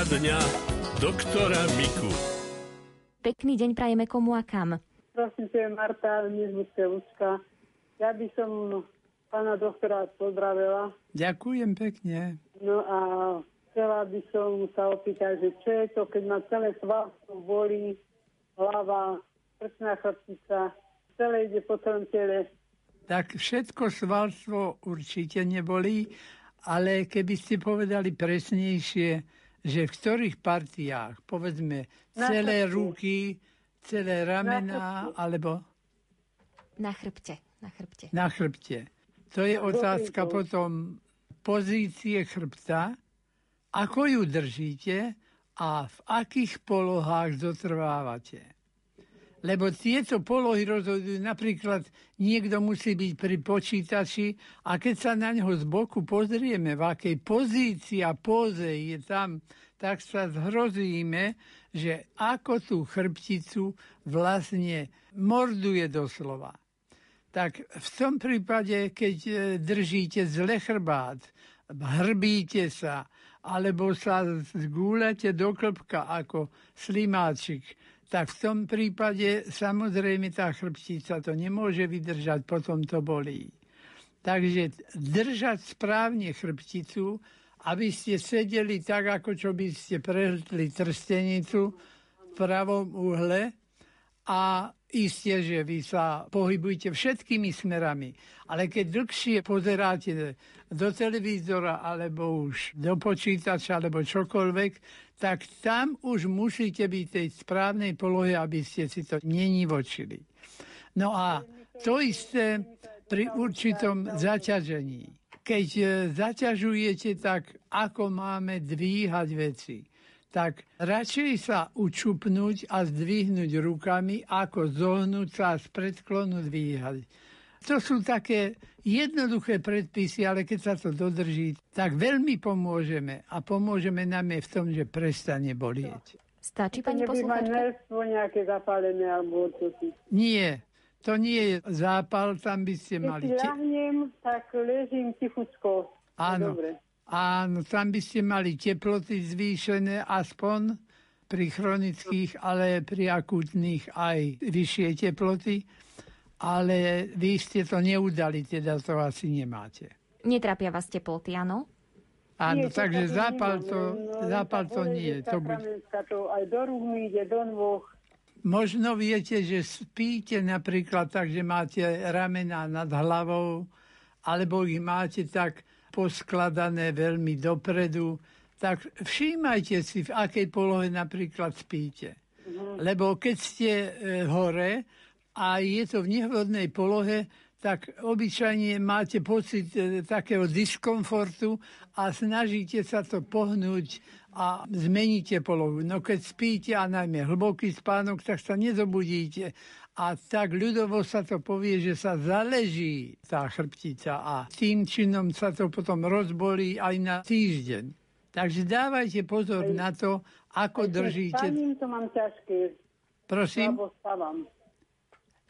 Otázka dňa doktora Miku. Pekný deň prajeme komu a kam. Prosím, to je Marta, Nizbucké Účka. Ja by som pána doktora pozdravila. Ďakujem pekne. No a chcela by som sa opýtať, že čo je to, keď ma celé svalstvo bolí, hlava, prčná chrbtica, celé ide po celom tele. Tak všetko svalstvo určite nebolí, ale keby ste povedali presnejšie, že v ktorých partiách, povedzme, celé ruky, celé ramena, alebo... Na chrbte. Na chrbte. Na chrbte. To je otázka potom pozície chrbta, ako ju držíte a v akých polohách zotrvávate. Lebo tieto polohy rozhodujú, napríklad niekto musí byť pri počítači a keď sa na neho z boku pozrieme, v akej pozícii a póze je tam, tak sa zhrozíme, že ako tú chrbticu vlastne morduje doslova. Tak v tom prípade, keď e, držíte zle chrbát, hrbíte sa, alebo sa zgúľate do klbka ako slimáčik, tak v tom prípade samozrejme tá chrbtica to nemôže vydržať, potom to bolí. Takže držať správne chrbticu, aby ste sedeli tak, ako čo by ste prehltli trstenicu v pravom uhle a Isté, že vy sa pohybujete všetkými smerami, ale keď dlhšie pozeráte do televízora alebo už do počítača alebo čokoľvek, tak tam už musíte byť tej správnej polohe, aby ste si to nenivočili. No a to isté pri určitom zaťažení. Keď e, zaťažujete, tak ako máme dvíhať veci tak radšej sa učupnúť a zdvihnúť rukami, ako zohnúť sa a z predklonu dvíhať. To sú také jednoduché predpisy, ale keď sa to dodrží, tak veľmi pomôžeme a pomôžeme nám je v tom, že prestane bolieť. Stačí, pani posluchačka? nejaké zapálené alebo Nie, to nie je zápal, tam by ste mali... Keď ľahnem, tak ležím tichučko. Áno, Dobre. Áno, tam by ste mali teploty zvýšené aspoň pri chronických, ale pri akutných aj vyššie teploty. Ale vy ste to neudali, teda to asi nemáte. Netrápia vás teploty, áno? Áno, nie, takže zápal to, no, zápal to nie. To to aj do rúk ide, do nôh. Možno viete, že spíte napríklad tak, že máte ramena nad hlavou, alebo ich máte tak poskladané veľmi dopredu, tak všímajte si, v akej polohe napríklad spíte. Mhm. Lebo keď ste e, hore a je to v nevhodnej polohe, tak obyčajne máte pocit e, takého diskomfortu a snažíte sa to pohnúť a zmeníte polohu. No keď spíte a najmä hlboký spánok, tak sa nezobudíte a tak ľudovo sa to povie, že sa zaleží tá chrbtica a tým činom sa to potom rozbolí aj na týždeň. Takže dávajte pozor aj, na to, ako aj držíte. Spaním to mám ťažké. Prosím? Slabo spávam.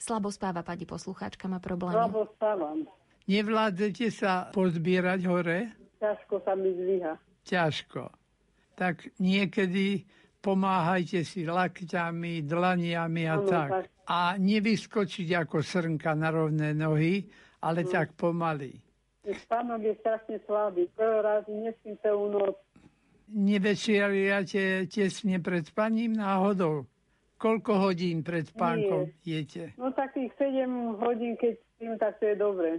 Slabo spáva, pani poslucháčka, má problém. Slabo spávam. Nevládzete sa pozbierať hore? Ťažko sa mi zvíha. Ťažko. Tak niekedy pomáhajte si lakťami, dlaniami a ano, tak. tak. A nevyskočiť ako srnka na rovné nohy, ale no. tak pomaly. Spánok je strašne slabý. Prvý raz nespím celú noc. Nevečeriate tesne pred spaním náhodou? Koľko hodín pred spánkom Nie. jete? No takých 7 hodín, keď spím, tak to je dobre.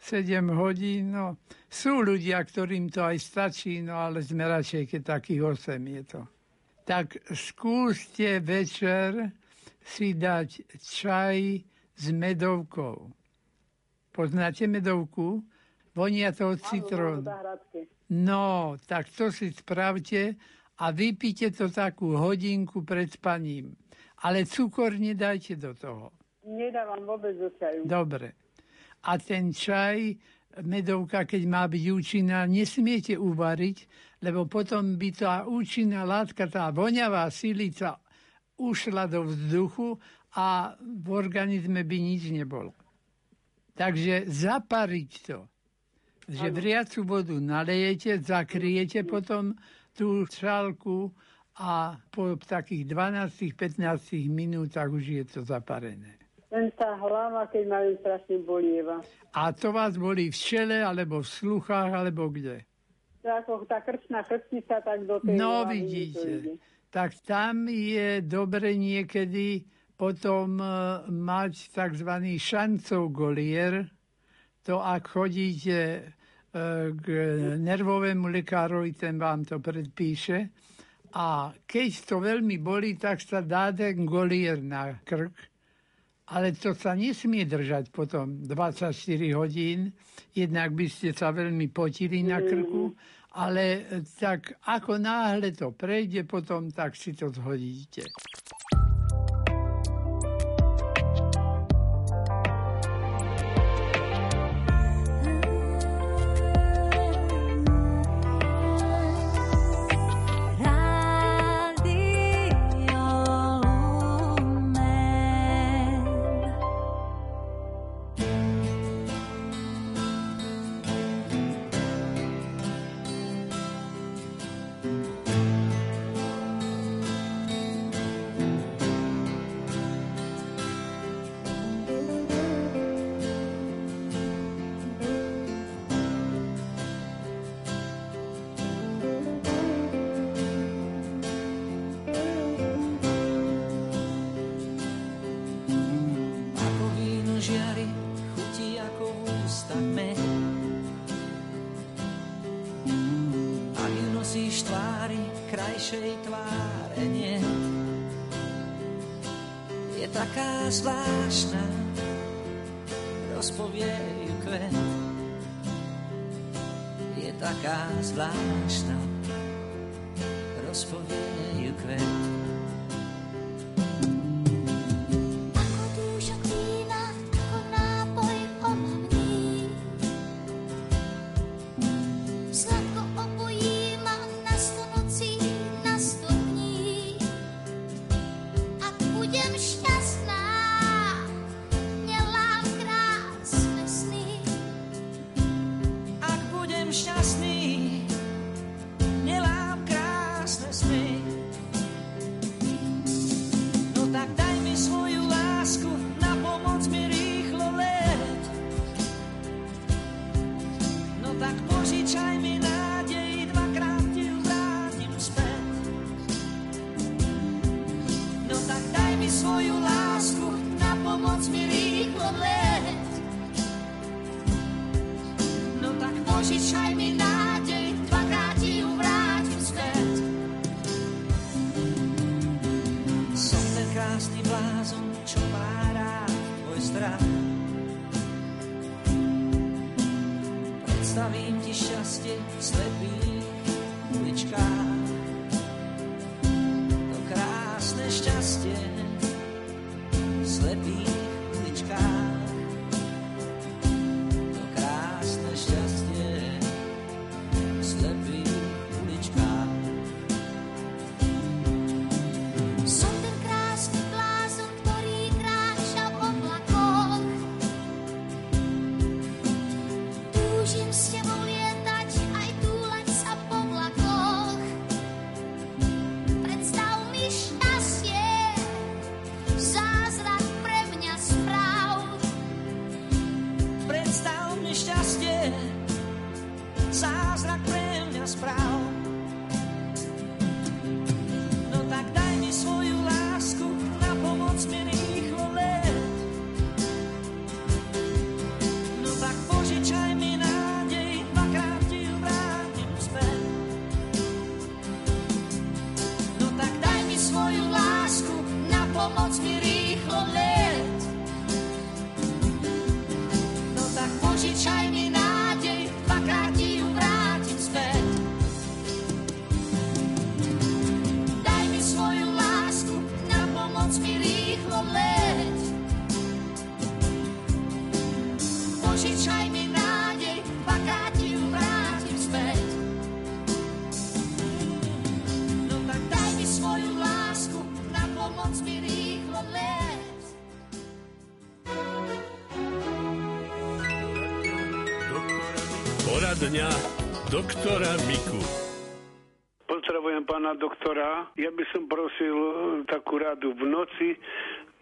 7 hodín, no. Sú ľudia, ktorým to aj stačí, no ale sme radšej, keď takých 8 je to. Tak skúste večer si dať čaj s medovkou. Poznáte medovku? Vonia to od citrónu. No, tak to si spravte a vypite to takú hodinku pred spaním. Ale cukor nedajte do toho. Nedávam vôbec do čaju. Dobre a ten čaj, medovka, keď má byť účinná, nesmiete uvariť, lebo potom by tá účinná látka, tá voňavá silica ušla do vzduchu a v organizme by nič nebolo. Takže zapariť to, že vriacu vodu nalejete, zakriete potom tú šálku a po takých 12-15 minútach už je to zaparené. Len tá hlava, keď ma ju strašne bolieva. A to vás boli v čele, alebo v sluchách, alebo kde? Ako tá krčná krčnica, tak do tej No hlavy vidíte. Tak tam je dobre niekedy potom e, mať tzv. šancov golier. To ak chodíte e, k nervovému lekárovi, ten vám to predpíše. A keď to veľmi bolí, tak sa dá ten golier na krk ale to sa nesmie držať potom 24 hodín, jednak by ste sa veľmi potili na mm. krku, ale tak ako náhle to prejde potom, tak si to zhodíte. našej tváre nie je taká zvláštna, rozpovie ju kvet, je taká zvláštna.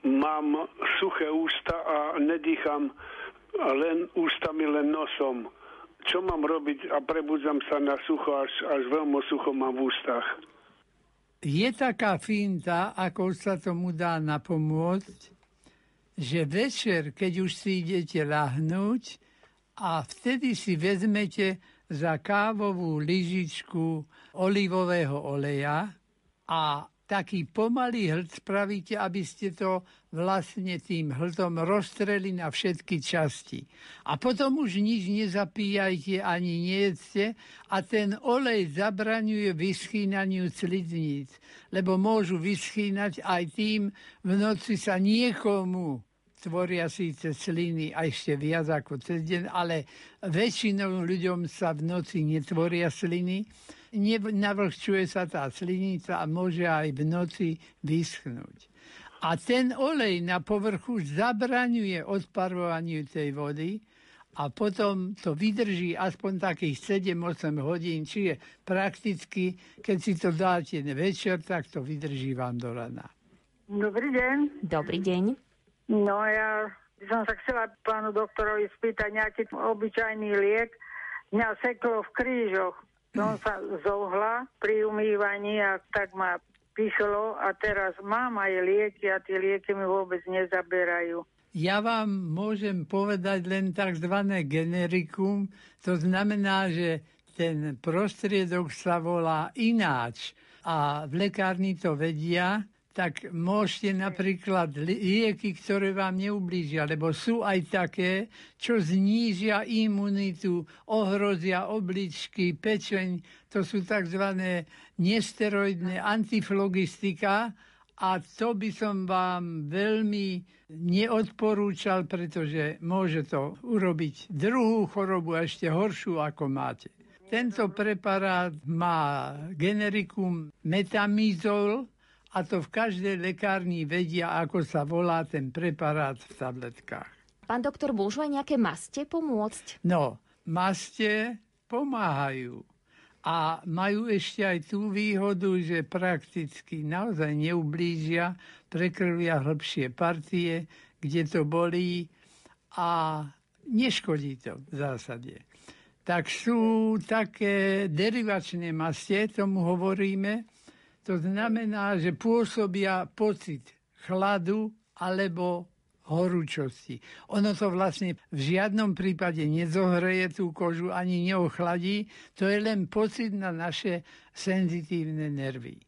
Mám suché ústa a nedýcham len ústami, len nosom. Čo mám robiť a prebudzam sa na sucho, až, až veľmi sucho mám v ústach. Je taká finta, ako sa tomu dá napomôcť, že večer, keď už si idete lahnúť a vtedy si vezmete za kávovú lyžičku olivového oleja a taký pomalý hlc spravíte, aby ste to vlastne tým hltom rozstreli na všetky časti. A potom už nič nezapíjajte ani nejedzte a ten olej zabraňuje vyschýnaniu slizníc, lebo môžu vyschýnať aj tým, v noci sa niekomu tvoria síce sliny a ešte viac ako cez deň, ale väčšinou ľuďom sa v noci netvoria sliny. Navlhčuje sa tá slinica a môže aj v noci vyschnúť. A ten olej na povrchu zabraňuje odparovaniu tej vody a potom to vydrží aspoň takých 7-8 hodín, čiže prakticky, keď si to dáte večer, tak to vydrží vám do rana. Dobrý deň. Dobrý deň. No ja by som sa chcela pánu doktorovi spýtať nejaký obyčajný liek. Mňa seklo v krížoch. Som sa zohla pri umývaní a tak ma pichlo a teraz mám aj lieky a tie lieky mi vôbec nezaberajú. Ja vám môžem povedať len tzv. generikum, to znamená, že ten prostriedok sa volá ináč a v lekárni to vedia, tak môžete napríklad lieky, ktoré vám neublížia, lebo sú aj také, čo znížia imunitu, ohrozia obličky, pečeň, to sú tzv. nesteroidné antiflogistika a to by som vám veľmi neodporúčal, pretože môže to urobiť druhú chorobu ešte horšiu, ako máte. Tento preparát má generikum metamizol, a to v každej lekárni vedia, ako sa volá ten preparát v tabletkách. Pán doktor, môžu aj nejaké maste pomôcť? No, maste pomáhajú. A majú ešte aj tú výhodu, že prakticky naozaj neublížia, prekrvia hĺbšie partie, kde to bolí a neškodí to v zásade. Tak sú také derivačné mastie, tomu hovoríme, to znamená, že pôsobia pocit chladu alebo horúčosti. Ono to vlastne v žiadnom prípade nezohreje tú kožu ani neochladí, to je len pocit na naše senzitívne nervy.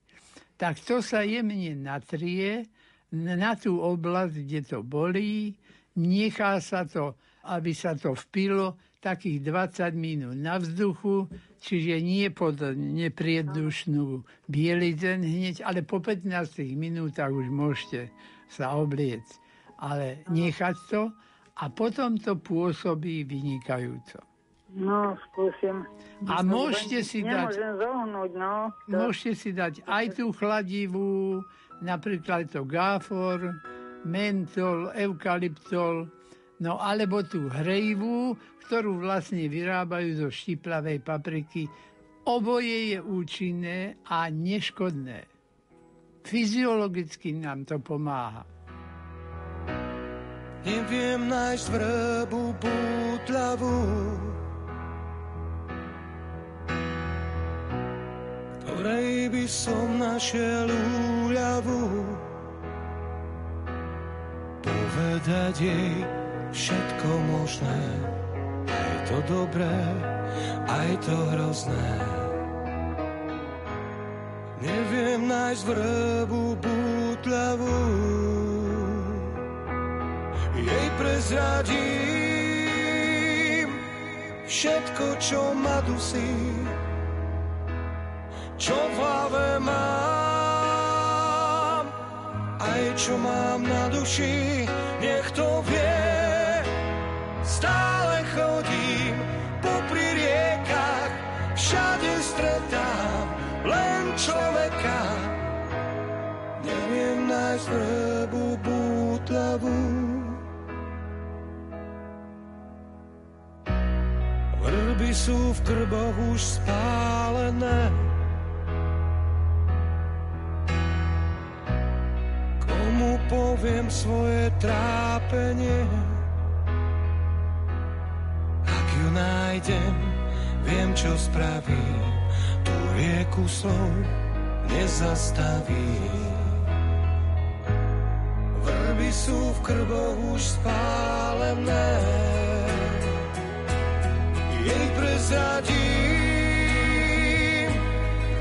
Tak to sa jemne natrie na tú oblasť, kde to bolí, nechá sa to, aby sa to vpilo takých 20 minút na vzduchu, čiže nie pod neprieddušnú bielizeň hneď, ale po 15 minútach už môžete sa obliec. Ale nechať to a potom to pôsobí vynikajúco. No, skúsim. A môžete si dať... zohnúť, no. Môžete si dať aj tú chladivú, napríklad to gáfor, mentol, eukalyptol, no alebo tú hrejivú, ktorú vlastne vyrábajú zo štiplavej papriky, oboje je účinné a neškodné. Fyziologicky nám to pomáha. Neviem nájsť vrbu pútľavú, ktorej by som našiel úľavu. Povedať jej všetko možné, aj to dobré, aj to hrozné. Neviem nájsť vrbu bútľavú, jej prezradím všetko, čo ma dusí, čo v hlave mám, aj čo mám na duši, svrbu butlavu Vrby sú v krboch už spálené. Komu poviem svoje trápenie? Ak ju nájdem, viem čo spravím. Tú rieku slov nezastavím. Vrby sú v krboch už spálené, jej prezradím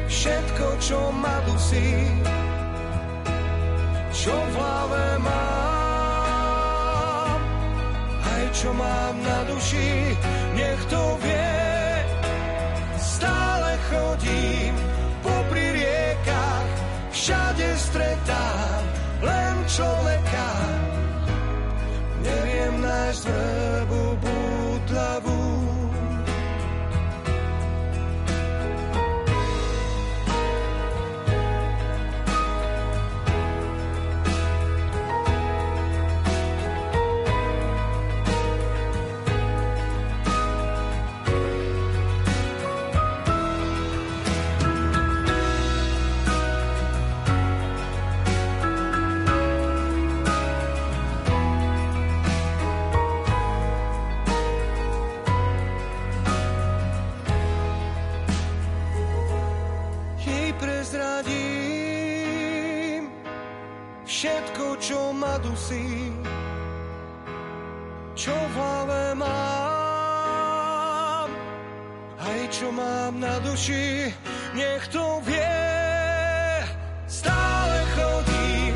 všetko, čo ma dusí, čo v hlave mám, aj čo mám na duši, nech to vie. Stále chodím popri riekach, všade stretám len človeka. Neviem nájsť čo ma dusí, čo v hlave mám, aj čo mám na duši, nech to vie. Stále chodím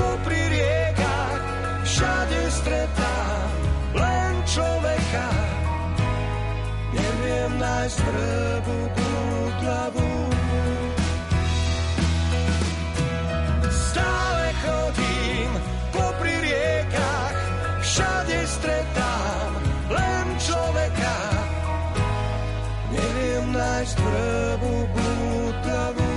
popri riekach, všade stretám len človeka. Neviem nájsť vrbu stretám len človeka. Neviem nájsť vrbu bútlavú.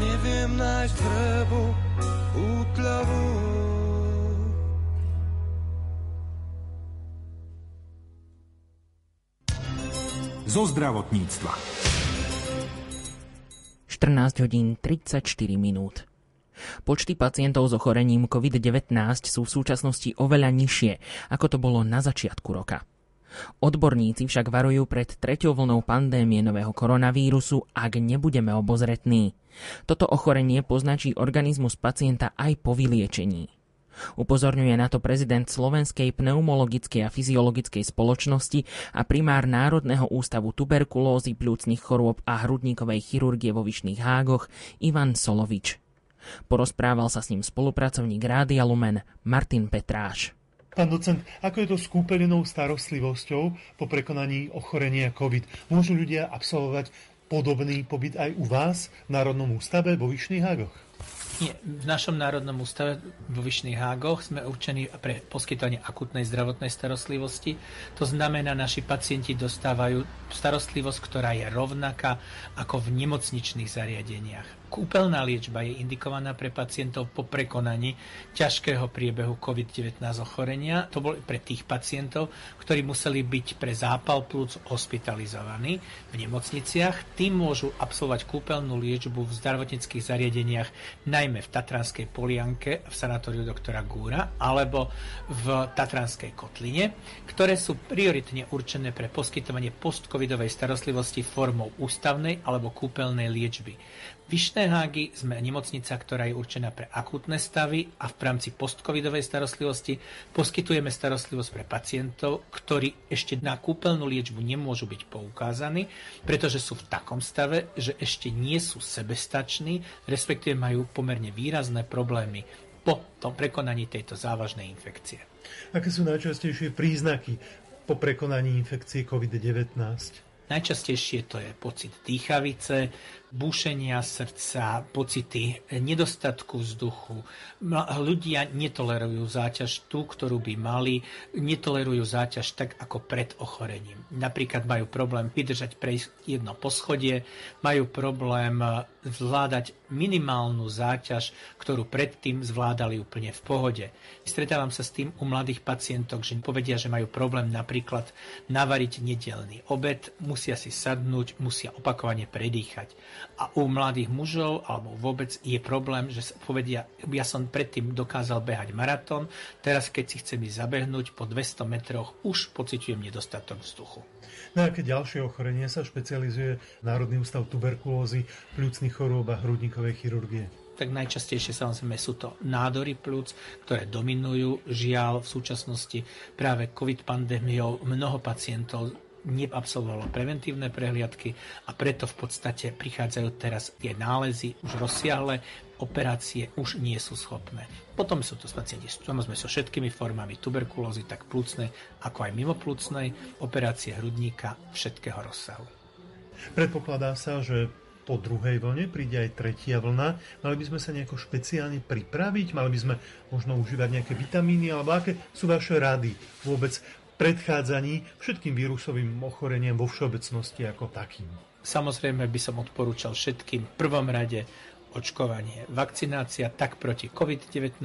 Neviem nájsť vrbu útlavu. zo zdravotníctva. 14 hodín 34 minút. Počty pacientov s ochorením COVID-19 sú v súčasnosti oveľa nižšie, ako to bolo na začiatku roka. Odborníci však varujú pred treťou vlnou pandémie nového koronavírusu, ak nebudeme obozretní. Toto ochorenie poznačí organizmus pacienta aj po vyliečení. Upozorňuje na to prezident Slovenskej pneumologickej a fyziologickej spoločnosti a primár Národného ústavu tuberkulózy, pľúcnych chorôb a hrudníkovej chirurgie vo Vyšných hágoch Ivan Solovič. Porozprával sa s ním spolupracovník Rádia Lumen Martin Petráš. Pán docent, ako je to s kúpeľnou starostlivosťou po prekonaní ochorenia COVID? Môžu ľudia absolvovať podobný pobyt aj u vás v Národnom ústave vo Vyšných hágoch? Nie, v našom Národnom ústave vo Vyšných hágoch sme určení pre poskytovanie akutnej zdravotnej starostlivosti. To znamená, naši pacienti dostávajú starostlivosť, ktorá je rovnaká ako v nemocničných zariadeniach. Kúpeľná liečba je indikovaná pre pacientov po prekonaní ťažkého priebehu COVID-19 ochorenia. To bolo pre tých pacientov, ktorí museli byť pre zápal plúc hospitalizovaní v nemocniciach. Tým môžu absolvovať kúpeľnú liečbu v zdravotníckých zariadeniach, najmä v Tatranskej Polianke, v sanatóriu doktora Gúra, alebo v Tatranskej Kotline, ktoré sú prioritne určené pre poskytovanie postcovidovej starostlivosti formou ústavnej alebo kúpeľnej liečby. Vyšné hágy sme nemocnica, ktorá je určená pre akútne stavy a v rámci postcovidovej starostlivosti poskytujeme starostlivosť pre pacientov, ktorí ešte na kúpeľnú liečbu nemôžu byť poukázaní, pretože sú v takom stave, že ešte nie sú sebestační, respektíve majú pomerne výrazné problémy po tom prekonaní tejto závažnej infekcie. Aké sú najčastejšie príznaky po prekonaní infekcie COVID-19? Najčastejšie to je pocit dýchavice, búšenia srdca, pocity nedostatku vzduchu. Ľudia netolerujú záťaž tú, ktorú by mali, netolerujú záťaž tak ako pred ochorením. Napríklad majú problém vydržať prejsť jedno poschodie, majú problém zvládať minimálnu záťaž, ktorú predtým zvládali úplne v pohode. Stretávam sa s tým u mladých pacientov, že povedia, že majú problém napríklad navariť nedelný obed, musia si sadnúť, musia opakovane predýchať A u mladých mužov alebo vôbec je problém, že povedia, ja som predtým dokázal behať maratón, teraz keď si chcem ísť zabehnúť po 200 metroch, už pociťujem nedostatok vzduchu. Na aké ďalšie ochorenie sa špecializuje Národný ústav tuberkulózy, pľúcnych chorôb a hrudníkovej chirurgie? tak najčastejšie samozrejme sú to nádory plúc, ktoré dominujú. Žiaľ, v súčasnosti práve COVID pandémiou mnoho pacientov neabsolvovalo preventívne prehliadky a preto v podstate prichádzajú teraz tie nálezy už rozsiahle, operácie už nie sú schopné. Potom sú to pacienti samozrejme so všetkými formami tuberkulózy, tak plúcnej ako aj mimoplúcnej, operácie hrudníka všetkého rozsahu. Predpokladá sa, že po druhej vlne príde aj tretia vlna. Mali by sme sa nejako špeciálne pripraviť? Mali by sme možno užívať nejaké vitamíny? Alebo aké sú vaše rady vôbec predchádzaní všetkým vírusovým ochoreniam vo všeobecnosti ako takým? Samozrejme by som odporúčal všetkým v prvom rade očkovanie. Vakcinácia tak proti COVID-19,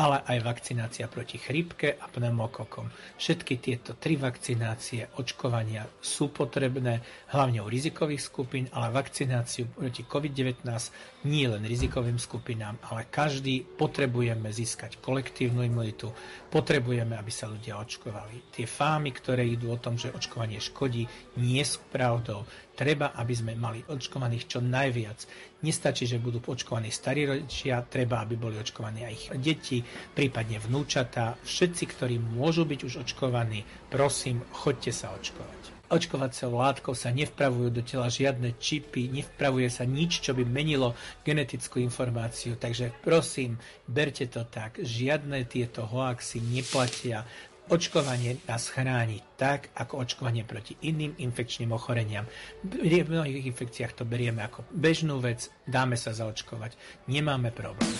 ale aj vakcinácia proti chrípke a pneumokokom. Všetky tieto tri vakcinácie, očkovania sú potrebné, hlavne u rizikových skupín, ale vakcináciu proti COVID-19 nie len rizikovým skupinám, ale každý potrebujeme získať kolektívnu imunitu, potrebujeme, aby sa ľudia očkovali. Tie fámy, ktoré idú o tom, že očkovanie škodí, nie sú pravdou. Treba, aby sme mali očkovaných čo najviac. Nestačí, že budú očkovaní starí rodičia, treba, aby boli očkovaní aj ich deti, prípadne vnúčatá. Všetci, ktorí môžu byť už očkovaní, prosím, choďte sa očkovať. Očkovacou látkou sa nevpravujú do tela žiadne čipy, nevpravuje sa nič, čo by menilo genetickú informáciu. Takže prosím, berte to tak. Žiadne tieto hoaxy neplatia. Očkovanie nás chráni tak, ako očkovanie proti iným infekčným ochoreniam. V mnohých infekciách to berieme ako bežnú vec, dáme sa zaočkovať, nemáme problém.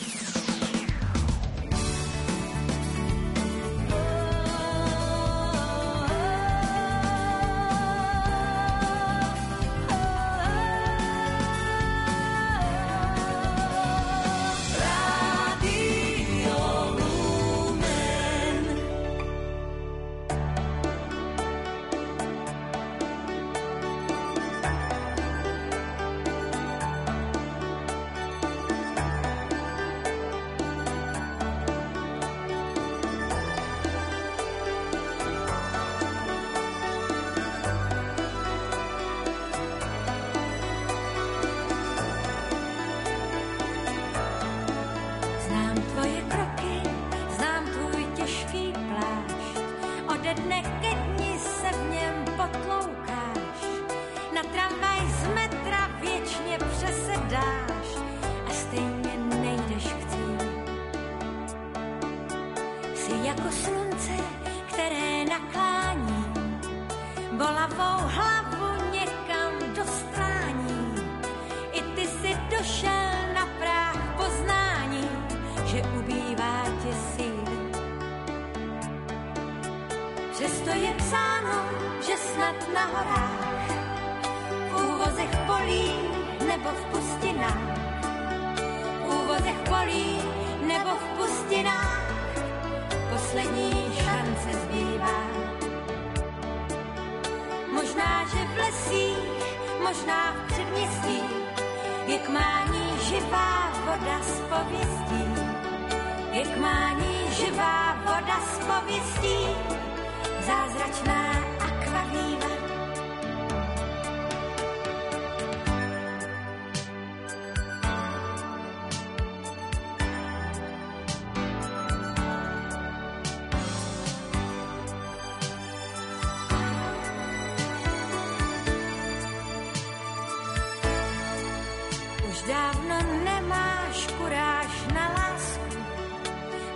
dávno nemáš kuráž na lásku,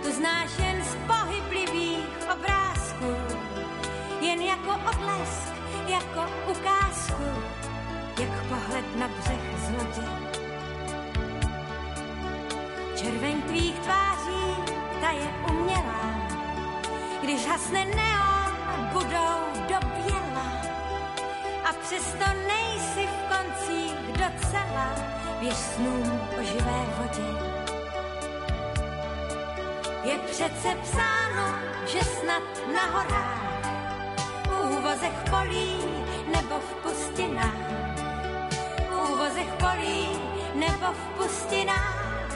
tu znáš jen z pohyblivých obrázků, jen jako odlesk, jako ukázku, jak pohled na břeh zlodě. lodi. Červeň tvých tváří, ta je umělá, když hasne neon, budou dobělá a přesto nejsi v koncích docela věž snům o živé vodě. Je přece psáno, že snad na horách, v úvozech polí nebo v pustinách, v úvozech polí nebo v pustinách,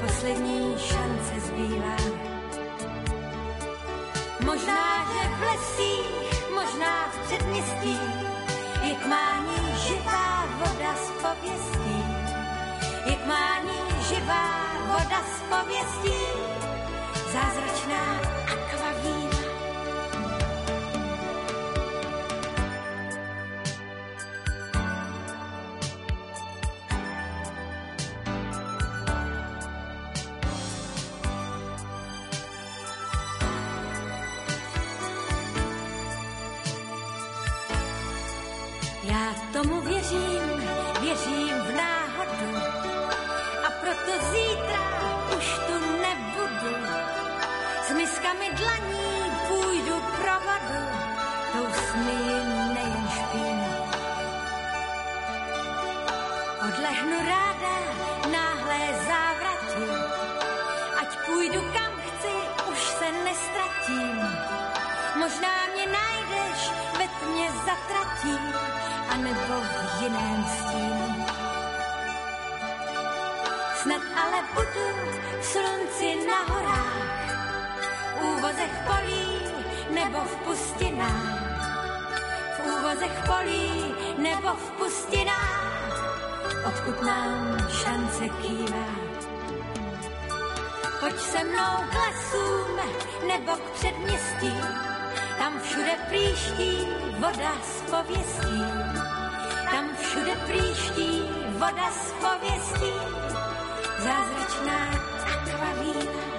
poslední šance zbývá. Možná, že v lesích, možná v předměstí, je k mání živá voda z pověstí. Mání živá voda z pověstí, zázračná akvavína. Odkud nám šance kývá. Pojď se mnou k lesům nebo k předměstí, tam všude příští voda z pověstí. Tam všude příští voda z pověstí, zázračná akvavína.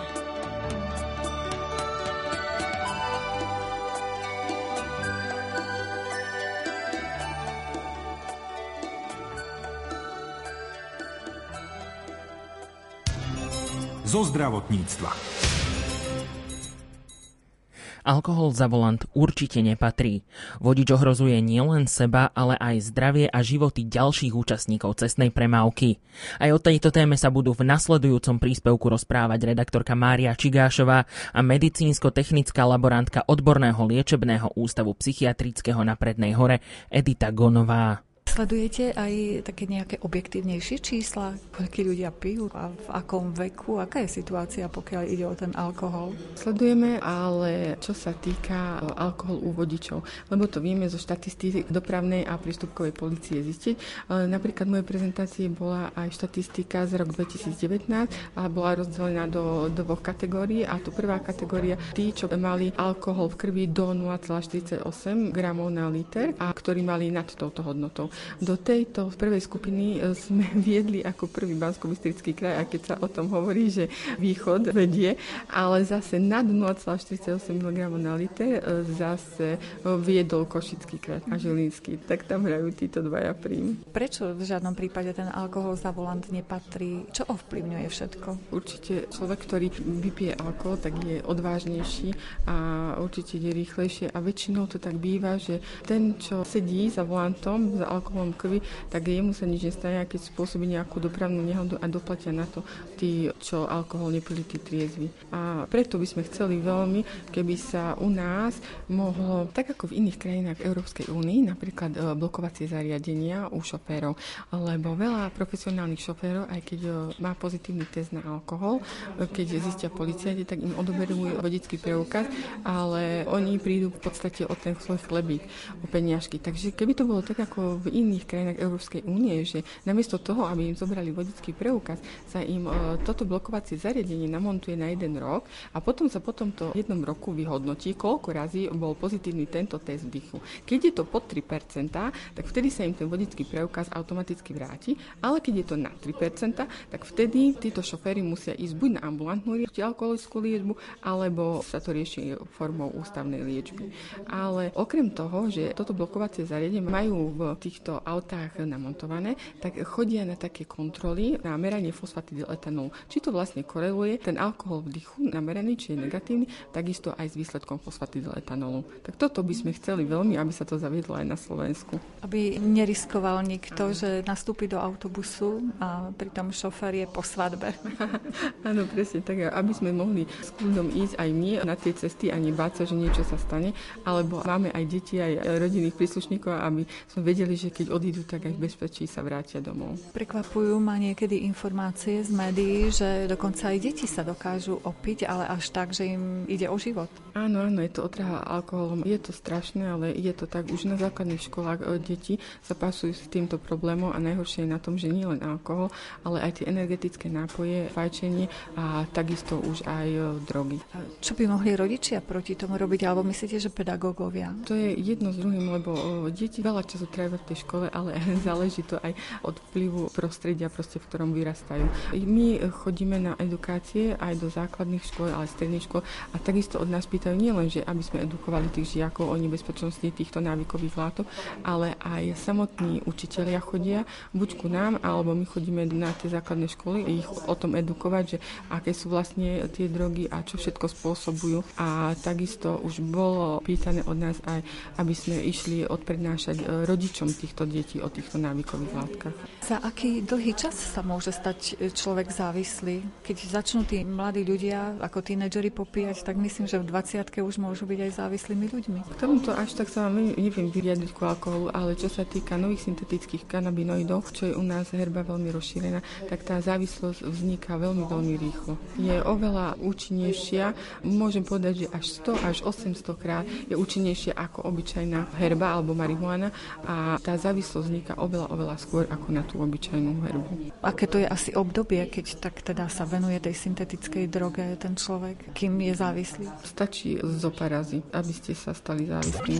Zo zdravotníctva. Alkohol za volant určite nepatrí. Vodič ohrozuje nielen seba, ale aj zdravie a životy ďalších účastníkov cestnej premávky. Aj o tejto téme sa budú v nasledujúcom príspevku rozprávať redaktorka Mária Čigášová a medicínsko-technická laborantka odborného liečebného ústavu psychiatrického na Prednej hore Edita Gonová. Sledujete aj také nejaké objektívnejšie čísla, koľko ľudia pijú a v akom veku? Aká je situácia, pokiaľ ide o ten alkohol? Sledujeme, ale čo sa týka alkohol u vodičov, lebo to vieme zo štatistík dopravnej a prístupkovej policie zistiť. Napríklad v mojej prezentácii bola aj štatistika z rok 2019 a bola rozdelená do dvoch kategórií a tu prvá kategória tí, čo mali alkohol v krvi do 0,48 gramov na liter a ktorí mali nad touto hodnotou. Do tejto prvej skupiny e, sme viedli ako prvý bansko kraj, a keď sa o tom hovorí, že východ vedie, ale zase nad 0,48 mg na liter e, zase viedol Košický kraj a Žilinský. Tak tam hrajú títo dvaja prím. Prečo v žiadnom prípade ten alkohol za volant nepatrí? Čo ovplyvňuje všetko? Určite človek, ktorý vypije alkohol, tak je odvážnejší a určite je rýchlejšie a väčšinou to tak býva, že ten, čo sedí za volantom, za alkohol alkoholom krvi, tak jemu sa nič nestane, keď spôsobí nejakú dopravnú nehodu a doplatia na to tí, čo alkohol nepili, tí triezvi. A preto by sme chceli veľmi, keby sa u nás mohlo, tak ako v iných krajinách Európskej únii, napríklad e, blokovacie zariadenia u šoférov, lebo veľa profesionálnych šoférov, aj keď e, má pozitívny test na alkohol, e, keď zistia policajti, tak im odoberujú vodický preukaz, ale oni prídu v podstate o ten svoj chlebík, o peniažky. Takže keby to bolo tak ako v iných krajinách Európskej únie, že namiesto toho, aby im zobrali vodický preukaz, sa im e, toto blokovacie zariadenie namontuje na jeden rok a potom sa po tomto jednom roku vyhodnotí, koľko razy bol pozitívny tento test dýchu. Keď je to pod 3%, tak vtedy sa im ten vodický preukaz automaticky vráti, ale keď je to na 3%, tak vtedy títo šoféry musia ísť buď na ambulantnú alkoholickú liečbu, alebo sa to rieši formou ústavnej liečby. Ale okrem toho, že toto blokovacie zariadenie majú v tých týchto autách namontované, tak chodia na také kontroly na meranie fosfatidyletanolu. Či to vlastne koreluje ten alkohol v dychu nameraný, či je negatívny, takisto aj s výsledkom fosfatidyletanolu. Tak toto by sme chceli veľmi, aby sa to zaviedlo aj na Slovensku. Aby neriskoval nikto, že nastúpi do autobusu a pritom šofér je po svadbe. Áno, presne tak, aby sme mohli s kľudom ísť aj my na tie cesty a nebáť sa, že niečo sa stane, alebo máme aj deti, aj rodinných príslušníkov, aby sme vedeli, že keď keď odídu, tak aj v bezpečí sa vrátia domov. Prekvapujú ma niekedy informácie z médií, že dokonca aj deti sa dokážu opiť, ale až tak, že im ide o život. Áno, áno, je to otrava alkoholom. Je to strašné, ale je to tak. Už na základných školách e, deti sa pasujú s týmto problémom a najhoršie je na tom, že nie len alkohol, ale aj tie energetické nápoje, fajčenie a takisto už aj e, drogy. Čo by mohli rodičia proti tomu robiť, alebo myslíte, že pedagógovia? To je jedno s druhým, lebo e, deti veľa času trávia v tej škole, ale záleží to aj od vplyvu prostredia, proste, v ktorom vyrastajú. My chodíme na edukácie aj do základných škôl, ale stredných škôl a takisto od nás pýtajú nielen, že aby sme edukovali tých žiakov o nebezpečnosti týchto návykových látok, ale aj samotní učitelia chodia buď ku nám, alebo my chodíme na tie základné školy ich o tom edukovať, že aké sú vlastne tie drogy a čo všetko spôsobujú. A takisto už bolo pýtané od nás aj, aby sme išli odprednášať e, rodičom týchto detí o týchto návykových látkach. Za aký dlhý čas sa môže stať e, človek závislý? Keď začnú tí mladí ľudia ako tínedžeri popíjať, tak myslím, že v 20 už môžu byť aj závislými ľuďmi. K tomuto až tak sa vám neviem vyriadiť ku alkoholu, ale čo sa týka nových syntetických kanabinoidov, čo je u nás herba veľmi rozšírená, tak tá závislosť vzniká veľmi, veľmi rýchlo. Je oveľa účinnejšia, môžem povedať, že až 100 až 800 krát je účinnejšia ako obyčajná herba alebo marihuana a tá závislosť vzniká oveľa, oveľa skôr ako na tú obyčajnú herbu. Aké to je asi obdobie, keď tak teda sa venuje tej syntetickej droge ten človek, kým je závislý? Stačí zo parazy, aby ste sa stali závislí.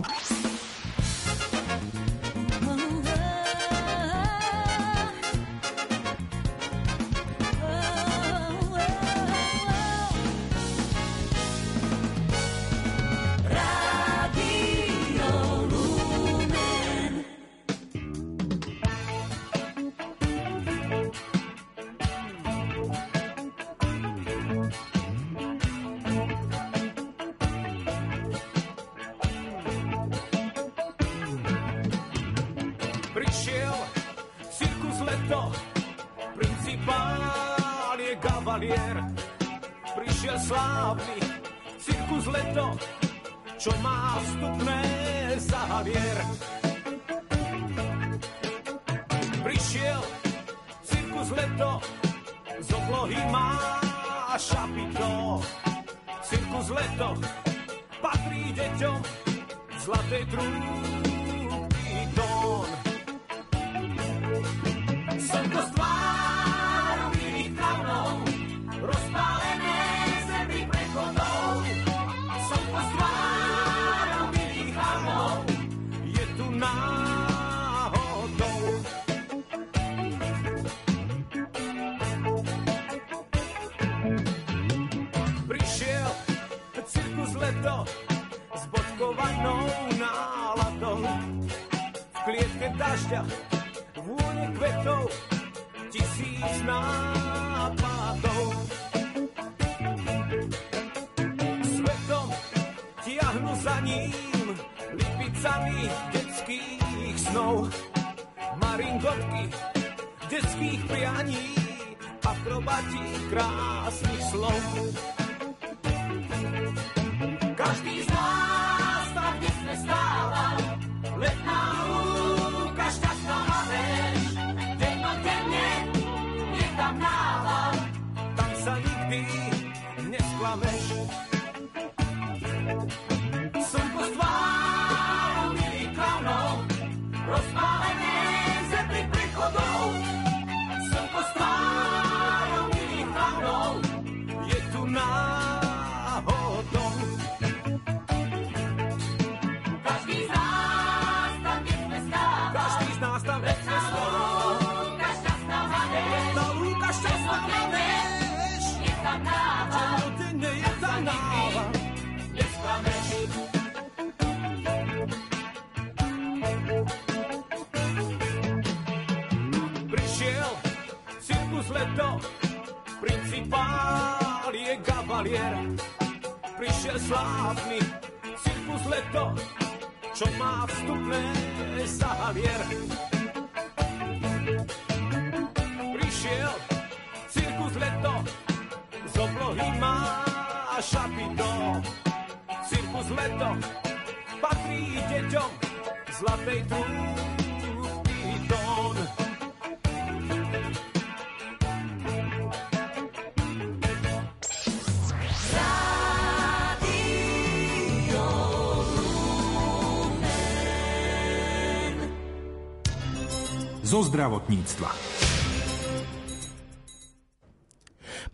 Zo zdravotníctva.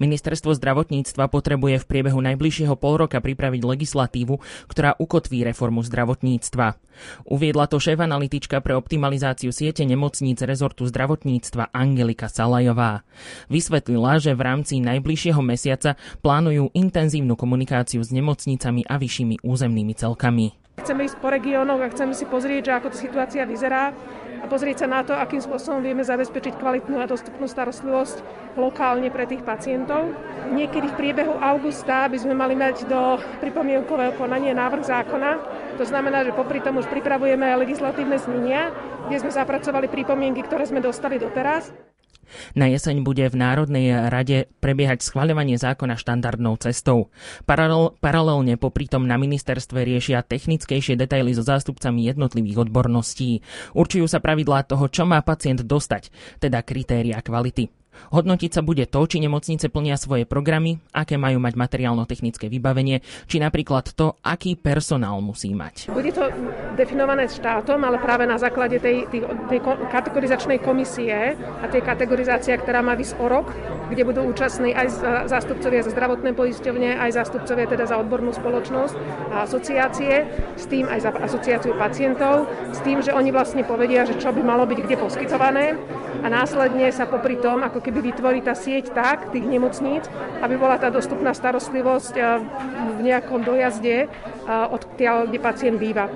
Ministerstvo zdravotníctva potrebuje v priebehu najbližšieho pol roka pripraviť legislatívu, ktorá ukotví reformu zdravotníctva. Uviedla to šéf analytička pre optimalizáciu siete nemocníc rezortu zdravotníctva Angelika Salajová. Vysvetlila, že v rámci najbližšieho mesiaca plánujú intenzívnu komunikáciu s nemocnicami a vyššími územnými celkami. Chceme ísť po regiónoch a chceme si pozrieť, že ako tá situácia vyzerá a pozrieť sa na to, akým spôsobom vieme zabezpečiť kvalitnú a dostupnú starostlivosť lokálne pre tých pacientov. Niekedy v priebehu augusta by sme mali mať do pripomienkového konania návrh zákona. To znamená, že popri tom už pripravujeme legislatívne znenia, kde sme zapracovali pripomienky, ktoré sme dostali doteraz. Na jeseň bude v Národnej rade prebiehať schvaľovanie zákona štandardnou cestou. Paralel, paralelne popri tom na ministerstve riešia technickejšie detaily so zástupcami jednotlivých odborností. Určujú sa pravidlá toho, čo má pacient dostať, teda kritéria kvality. Hodnotiť sa bude to, či nemocnice plnia svoje programy, aké majú mať materiálno-technické vybavenie, či napríklad to, aký personál musí mať. Bude to definované štátom, ale práve na základe tej, tej, tej kategorizačnej komisie a tej kategorizácie, ktorá má vysť o rok, kde budú účastní aj zástupcovia za zdravotné poisťovne, aj zástupcovia teda za odbornú spoločnosť a asociácie, s tým aj za asociáciu pacientov, s tým, že oni vlastne povedia, že čo by malo byť kde poskytované a následne sa popri tom, ako keby vytvorí tá sieť tak, tých nemocníc, aby bola tá dostupná starostlivosť eh, v nejakom dojazde eh, od tiaľ, kde pacient býva.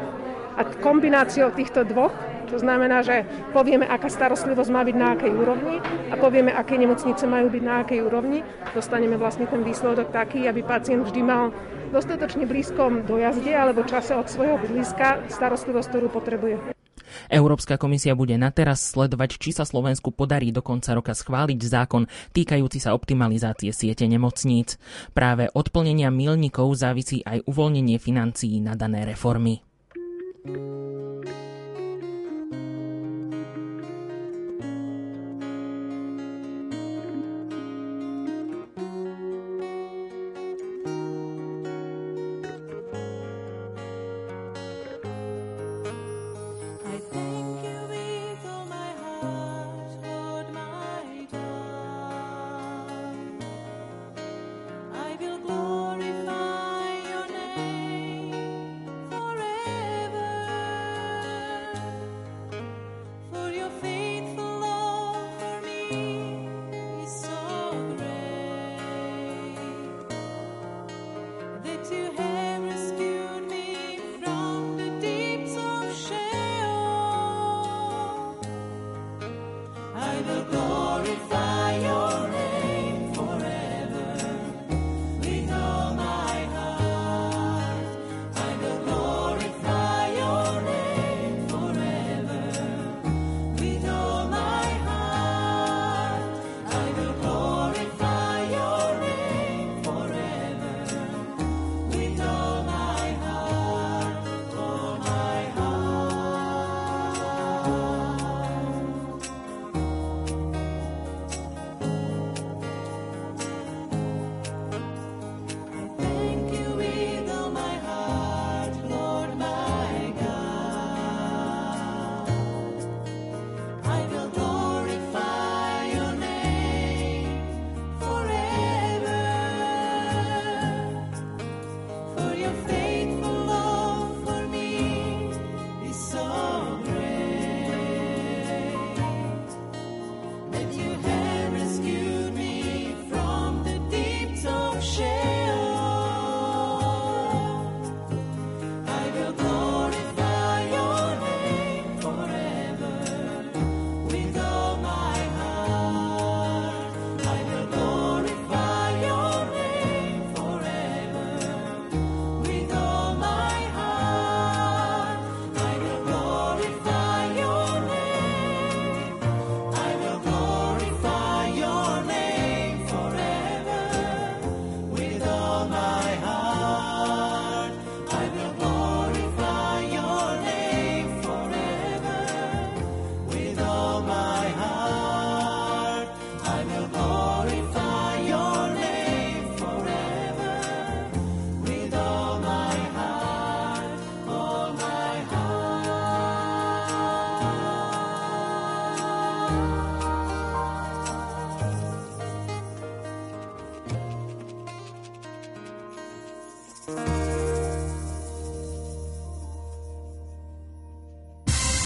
A kombináciou týchto dvoch to znamená, že povieme, aká starostlivosť má byť na akej úrovni a povieme, aké nemocnice majú byť na akej úrovni. Dostaneme vlastne ten výsledok taký, aby pacient vždy mal dostatočne blízkom dojazde alebo čase od svojho bydliska starostlivosť, ktorú potrebuje. Európska komisia bude na teraz sledovať, či sa Slovensku podarí do konca roka schváliť zákon týkajúci sa optimalizácie siete nemocníc. Práve od plnenia milníkov závisí aj uvoľnenie financií na dané reformy.